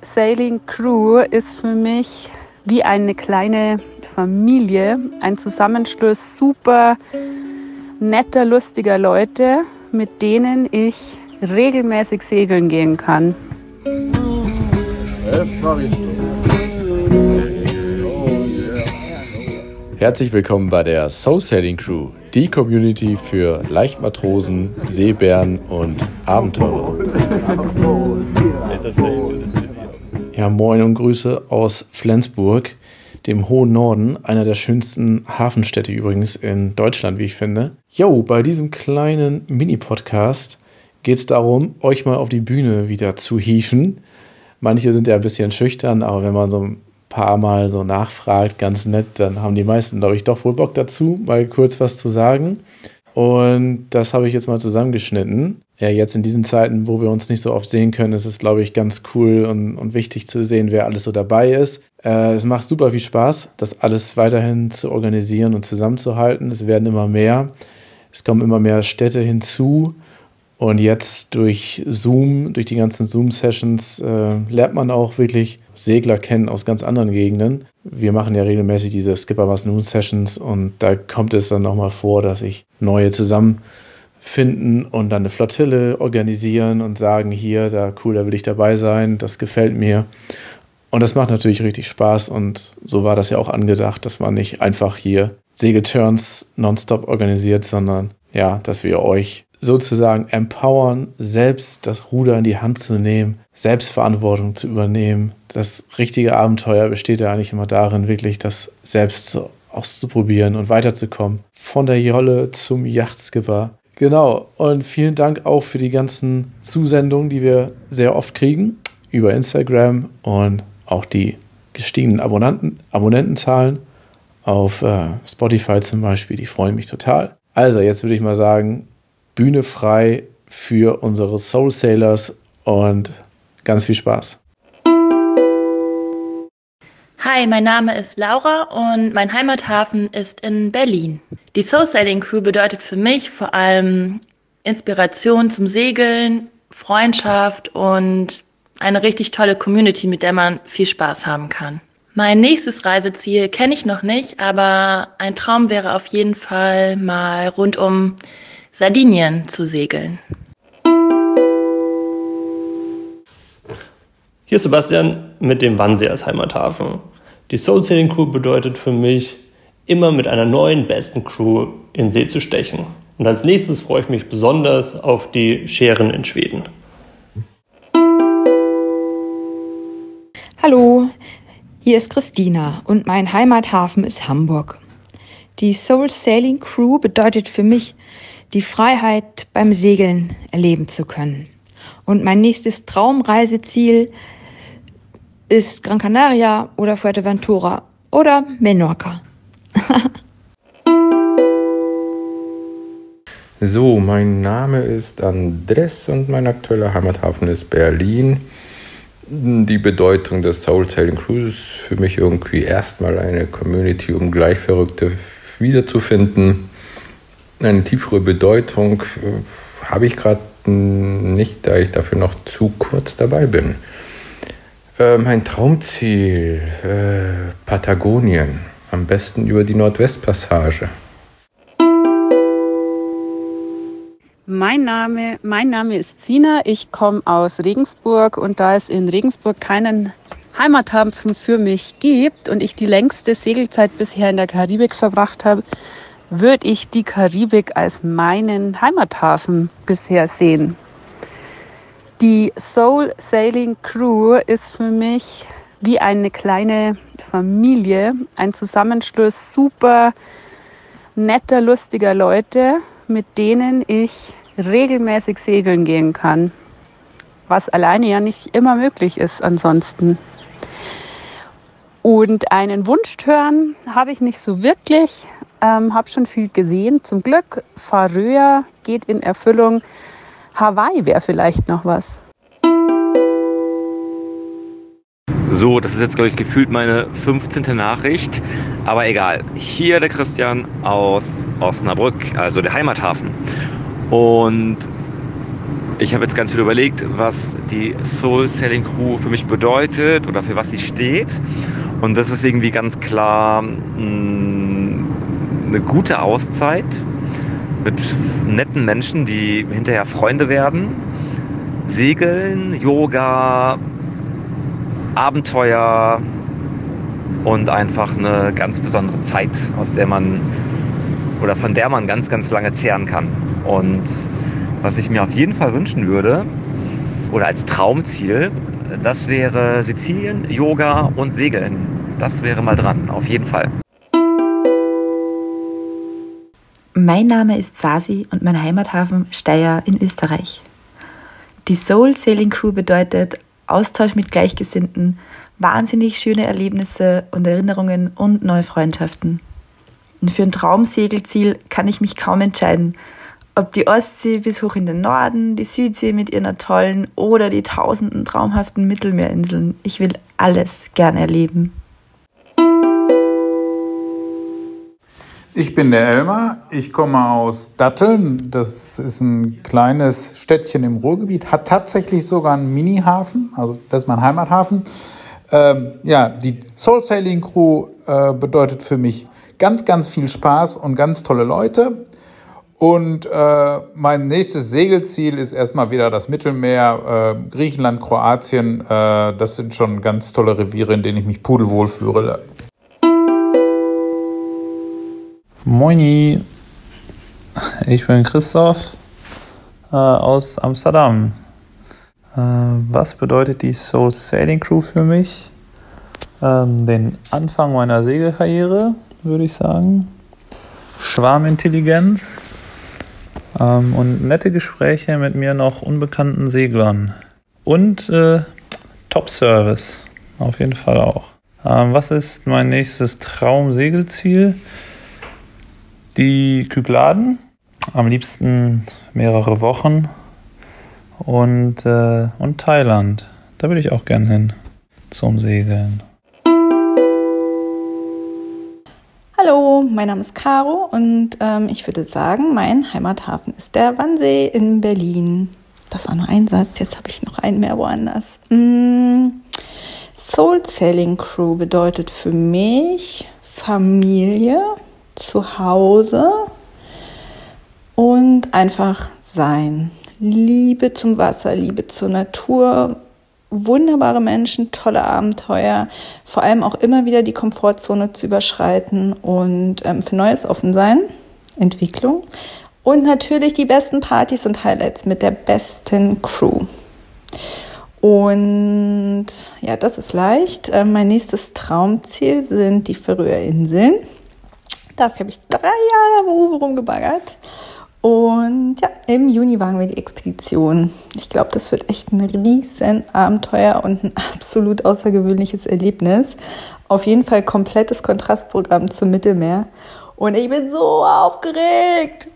Sailing Crew ist für mich wie eine kleine Familie, ein Zusammenschluss super netter, lustiger Leute, mit denen ich regelmäßig segeln gehen kann. Herzlich willkommen bei der Soul Sailing Crew, die Community für Leichtmatrosen, Seebären und Abenteurer. Ja, moin und Grüße aus Flensburg, dem hohen Norden, einer der schönsten Hafenstädte übrigens in Deutschland, wie ich finde. Jo, bei diesem kleinen Mini-Podcast geht es darum, euch mal auf die Bühne wieder zu hieven. Manche sind ja ein bisschen schüchtern, aber wenn man so ein paar Mal so nachfragt, ganz nett, dann haben die meisten, glaube ich, doch wohl Bock dazu, mal kurz was zu sagen. Und das habe ich jetzt mal zusammengeschnitten. Ja, jetzt in diesen Zeiten, wo wir uns nicht so oft sehen können, ist es, glaube ich, ganz cool und, und wichtig zu sehen, wer alles so dabei ist. Äh, es macht super viel Spaß, das alles weiterhin zu organisieren und zusammenzuhalten. Es werden immer mehr. Es kommen immer mehr Städte hinzu. Und jetzt durch Zoom, durch die ganzen Zoom-Sessions, äh, lernt man auch wirklich Segler kennen aus ganz anderen Gegenden. Wir machen ja regelmäßig diese Skipper Was Noon Sessions und da kommt es dann nochmal vor, dass sich neue zusammenfinden und dann eine Flottille organisieren und sagen, hier, da cool, da will ich dabei sein, das gefällt mir. Und das macht natürlich richtig Spaß und so war das ja auch angedacht, dass man nicht einfach hier Segelturns nonstop organisiert, sondern ja, dass wir euch sozusagen empowern, selbst das Ruder in die Hand zu nehmen, Selbstverantwortung zu übernehmen. Das richtige Abenteuer besteht ja eigentlich immer darin, wirklich das selbst auszuprobieren und weiterzukommen. Von der Jolle zum Yachtskipper. Genau. Und vielen Dank auch für die ganzen Zusendungen, die wir sehr oft kriegen über Instagram und auch die gestiegenen Abonnenten, Abonnentenzahlen auf äh, Spotify zum Beispiel. Die freuen mich total. Also, jetzt würde ich mal sagen, Bühne frei für unsere Soul Sailors und ganz viel Spaß. Hi, mein Name ist Laura und mein Heimathafen ist in Berlin. Die Soul Sailing Crew bedeutet für mich vor allem Inspiration zum Segeln, Freundschaft und eine richtig tolle Community, mit der man viel Spaß haben kann. Mein nächstes Reiseziel kenne ich noch nicht, aber ein Traum wäre auf jeden Fall mal rund um Sardinien zu segeln. Hier ist Sebastian mit dem Wannsee als Heimathafen. Die Soul Sailing Crew bedeutet für mich, immer mit einer neuen, besten Crew in See zu stechen. Und als nächstes freue ich mich besonders auf die Scheren in Schweden. Hallo, hier ist Christina und mein Heimathafen ist Hamburg. Die Soul Sailing Crew bedeutet für mich, die Freiheit beim Segeln erleben zu können. Und mein nächstes Traumreiseziel ist Gran Canaria oder Fuerteventura oder Menorca. so, mein Name ist Andres und mein aktueller Heimathafen ist Berlin. Die Bedeutung des Soul Sailing Cruises für mich irgendwie erstmal eine Community, um Gleichverrückte wiederzufinden eine tiefere Bedeutung äh, habe ich gerade nicht, da ich dafür noch zu kurz dabei bin. Äh, mein Traumziel, äh, Patagonien, am besten über die Nordwestpassage. Mein Name, mein Name ist Sina, ich komme aus Regensburg und da es in Regensburg keinen Heimathafen für mich gibt und ich die längste Segelzeit bisher in der Karibik verbracht habe, würde ich die Karibik als meinen Heimathafen bisher sehen. Die Soul Sailing Crew ist für mich wie eine kleine Familie, ein Zusammenschluss super netter, lustiger Leute, mit denen ich regelmäßig segeln gehen kann, was alleine ja nicht immer möglich ist ansonsten. Und einen Wunschturn habe ich nicht so wirklich, ähm, habe schon viel gesehen. Zum Glück, Faröer geht in Erfüllung. Hawaii wäre vielleicht noch was. So, das ist jetzt, glaube ich, gefühlt meine 15. Nachricht. Aber egal. Hier der Christian aus Osnabrück, also der Heimathafen. Und Ich habe jetzt ganz viel überlegt, was die Soul Selling Crew für mich bedeutet oder für was sie steht. Und das ist irgendwie ganz klar mh, mm, eine gute Auszeit mit netten Menschen, die hinterher Freunde werden. Segeln, Yoga, Abenteuer und einfach eine ganz besondere Zeit, aus der man oder von der man ganz, ganz lange zehren kann. Und was ich mir auf jeden Fall wünschen würde, oder als Traumziel, das wäre Sizilien, Yoga und Segeln. Das wäre mal dran, auf jeden Fall. Mein Name ist Sasi und mein Heimathafen Steyr in Österreich. Die Soul Sailing Crew bedeutet Austausch mit Gleichgesinnten, wahnsinnig schöne Erlebnisse und Erinnerungen und neue Freundschaften. Und für ein Traumsegelziel kann ich mich kaum entscheiden, ob die Ostsee bis hoch in den Norden, die Südsee mit ihren tollen oder die tausenden traumhaften Mittelmeerinseln. Ich will alles gern erleben. Ich bin der Elmar, ich komme aus Datteln. Das ist ein kleines Städtchen im Ruhrgebiet, hat tatsächlich sogar einen Mini-Hafen, also das ist mein Heimathafen. Ähm, ja, die Soul Sailing Crew äh, bedeutet für mich ganz, ganz viel Spaß und ganz tolle Leute. Und äh, mein nächstes Segelziel ist erstmal wieder das Mittelmeer, äh, Griechenland, Kroatien. Äh, das sind schon ganz tolle Reviere, in denen ich mich pudelwohl fühle. Moini, ich bin Christoph äh, aus Amsterdam. Äh, was bedeutet die Soul Sailing Crew für mich? Ähm, den Anfang meiner Segelkarriere, würde ich sagen. Schwarmintelligenz ähm, und nette Gespräche mit mir noch unbekannten Seglern. Und äh, Top-Service, auf jeden Fall auch. Ähm, was ist mein nächstes Traumsegelziel? Die Kykladen, am liebsten mehrere Wochen. Und, äh, und Thailand, da würde ich auch gern hin zum Segeln. Hallo, mein Name ist Caro und ähm, ich würde sagen, mein Heimathafen ist der Wannsee in Berlin. Das war nur ein Satz, jetzt habe ich noch einen mehr woanders. Mm, Soul Sailing Crew bedeutet für mich Familie, zu Hause und einfach sein. Liebe zum Wasser, Liebe zur Natur, wunderbare Menschen, tolle Abenteuer, vor allem auch immer wieder die Komfortzone zu überschreiten und ähm, für Neues offen sein, Entwicklung und natürlich die besten Partys und Highlights mit der besten Crew. Und ja, das ist leicht. Ähm, mein nächstes Traumziel sind die Färöer Inseln. Dafür habe ich drei Jahre rumgebaggert. Und ja, im Juni wagen wir die Expedition. Ich glaube, das wird echt ein riesen Abenteuer und ein absolut außergewöhnliches Erlebnis. Auf jeden Fall komplettes Kontrastprogramm zum Mittelmeer. Und ich bin so aufgeregt.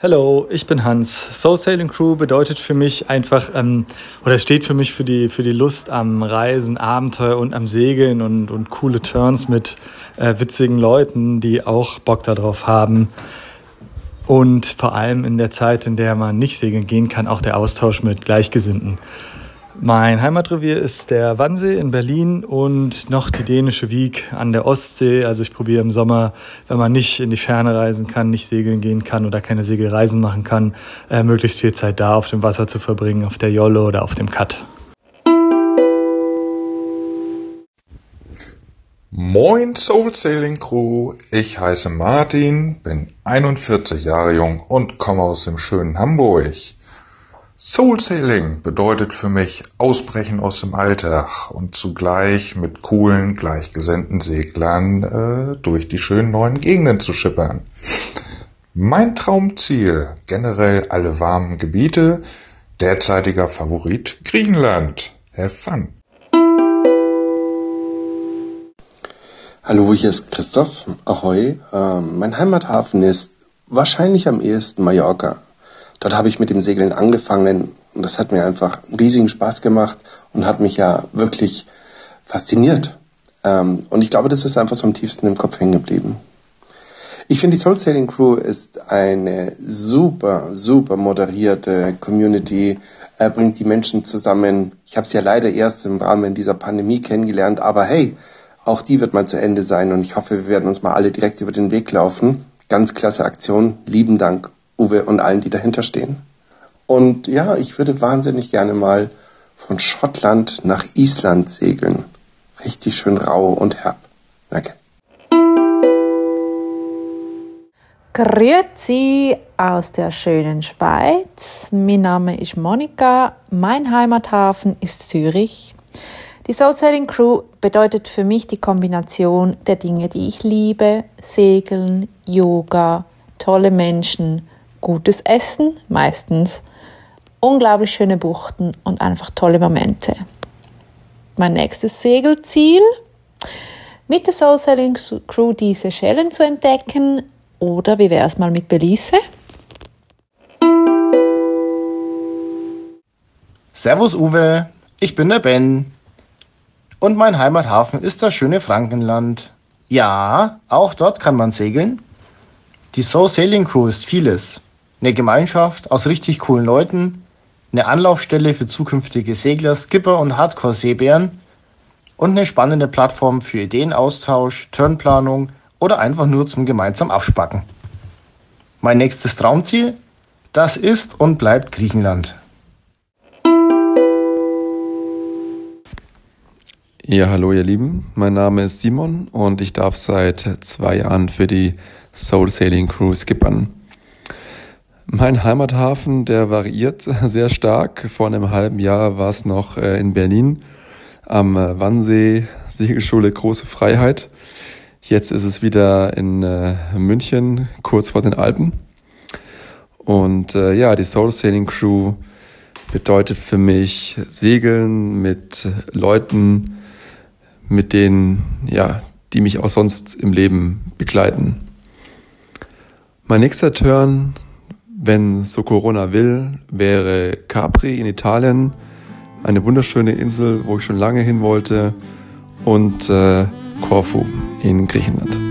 Hallo, ich bin Hans. Soul Sailing Crew bedeutet für mich einfach, ähm, oder steht für mich für die, für die Lust am Reisen, Abenteuer und am Segeln und, und coole Turns mit äh, witzigen Leuten, die auch Bock darauf haben. Und vor allem in der Zeit, in der man nicht segeln gehen kann, auch der Austausch mit Gleichgesinnten. Mein Heimatrevier ist der Wannsee in Berlin und noch die dänische Wieg an der Ostsee. Also ich probiere im Sommer, wenn man nicht in die Ferne reisen kann, nicht segeln gehen kann oder keine Segelreisen machen kann, äh, möglichst viel Zeit da auf dem Wasser zu verbringen, auf der Jolle oder auf dem Cut. Moin Soul Sailing Crew, ich heiße Martin, bin 41 Jahre jung und komme aus dem schönen Hamburg. Soul Sailing bedeutet für mich Ausbrechen aus dem Alltag und zugleich mit coolen, gleichgesinnten Seglern äh, durch die schönen neuen Gegenden zu schippern. Mein Traumziel, generell alle warmen Gebiete, derzeitiger Favorit Griechenland. Have fun! Hallo, hier ist Christoph. Ahoi. Ähm, mein Heimathafen ist wahrscheinlich am ehesten Mallorca. Dort habe ich mit dem Segeln angefangen und das hat mir einfach riesigen Spaß gemacht und hat mich ja wirklich fasziniert. Ähm, und ich glaube, das ist einfach so am tiefsten im Kopf hängen geblieben. Ich finde, die Soul Sailing Crew ist eine super, super moderierte Community, er bringt die Menschen zusammen. Ich habe es ja leider erst im Rahmen dieser Pandemie kennengelernt, aber hey, auch die wird mal zu Ende sein und ich hoffe, wir werden uns mal alle direkt über den Weg laufen. Ganz klasse Aktion. Lieben Dank, Uwe und allen, die dahinter stehen. Und ja, ich würde wahnsinnig gerne mal von Schottland nach Island segeln. Richtig schön rau und herb. Danke. Grüezi aus der schönen Schweiz. Mein Name ist Monika. Mein Heimathafen ist Zürich. Die Soul Sailing Crew bedeutet für mich die Kombination der Dinge, die ich liebe. Segeln, Yoga, tolle Menschen, gutes Essen meistens, unglaublich schöne Buchten und einfach tolle Momente. Mein nächstes Segelziel, mit der Soul Sailing Crew diese Schellen zu entdecken oder wie wäre es mal mit Belize? Servus Uwe, ich bin der Ben. Und mein Heimathafen ist das schöne Frankenland. Ja, auch dort kann man segeln. Die Soul Sailing Crew ist vieles. Eine Gemeinschaft aus richtig coolen Leuten, eine Anlaufstelle für zukünftige Segler, Skipper und Hardcore-Seebären und eine spannende Plattform für Ideenaustausch, Turnplanung oder einfach nur zum gemeinsamen Abspacken. Mein nächstes Traumziel? Das ist und bleibt Griechenland. Ja, hallo ihr Lieben, mein Name ist Simon und ich darf seit zwei Jahren für die Soul Sailing Crew skippern. Mein Heimathafen, der variiert sehr stark. Vor einem halben Jahr war es noch äh, in Berlin am äh, Wannsee Segelschule Große Freiheit. Jetzt ist es wieder in äh, München, kurz vor den Alpen. Und ja, die Soul Sailing Crew bedeutet für mich Segeln mit Leuten, mit denen, ja, die mich auch sonst im Leben begleiten. Mein nächster Turn, wenn so Corona will, wäre Capri in Italien, eine wunderschöne Insel, wo ich schon lange hin wollte, und äh, Korfu in Griechenland.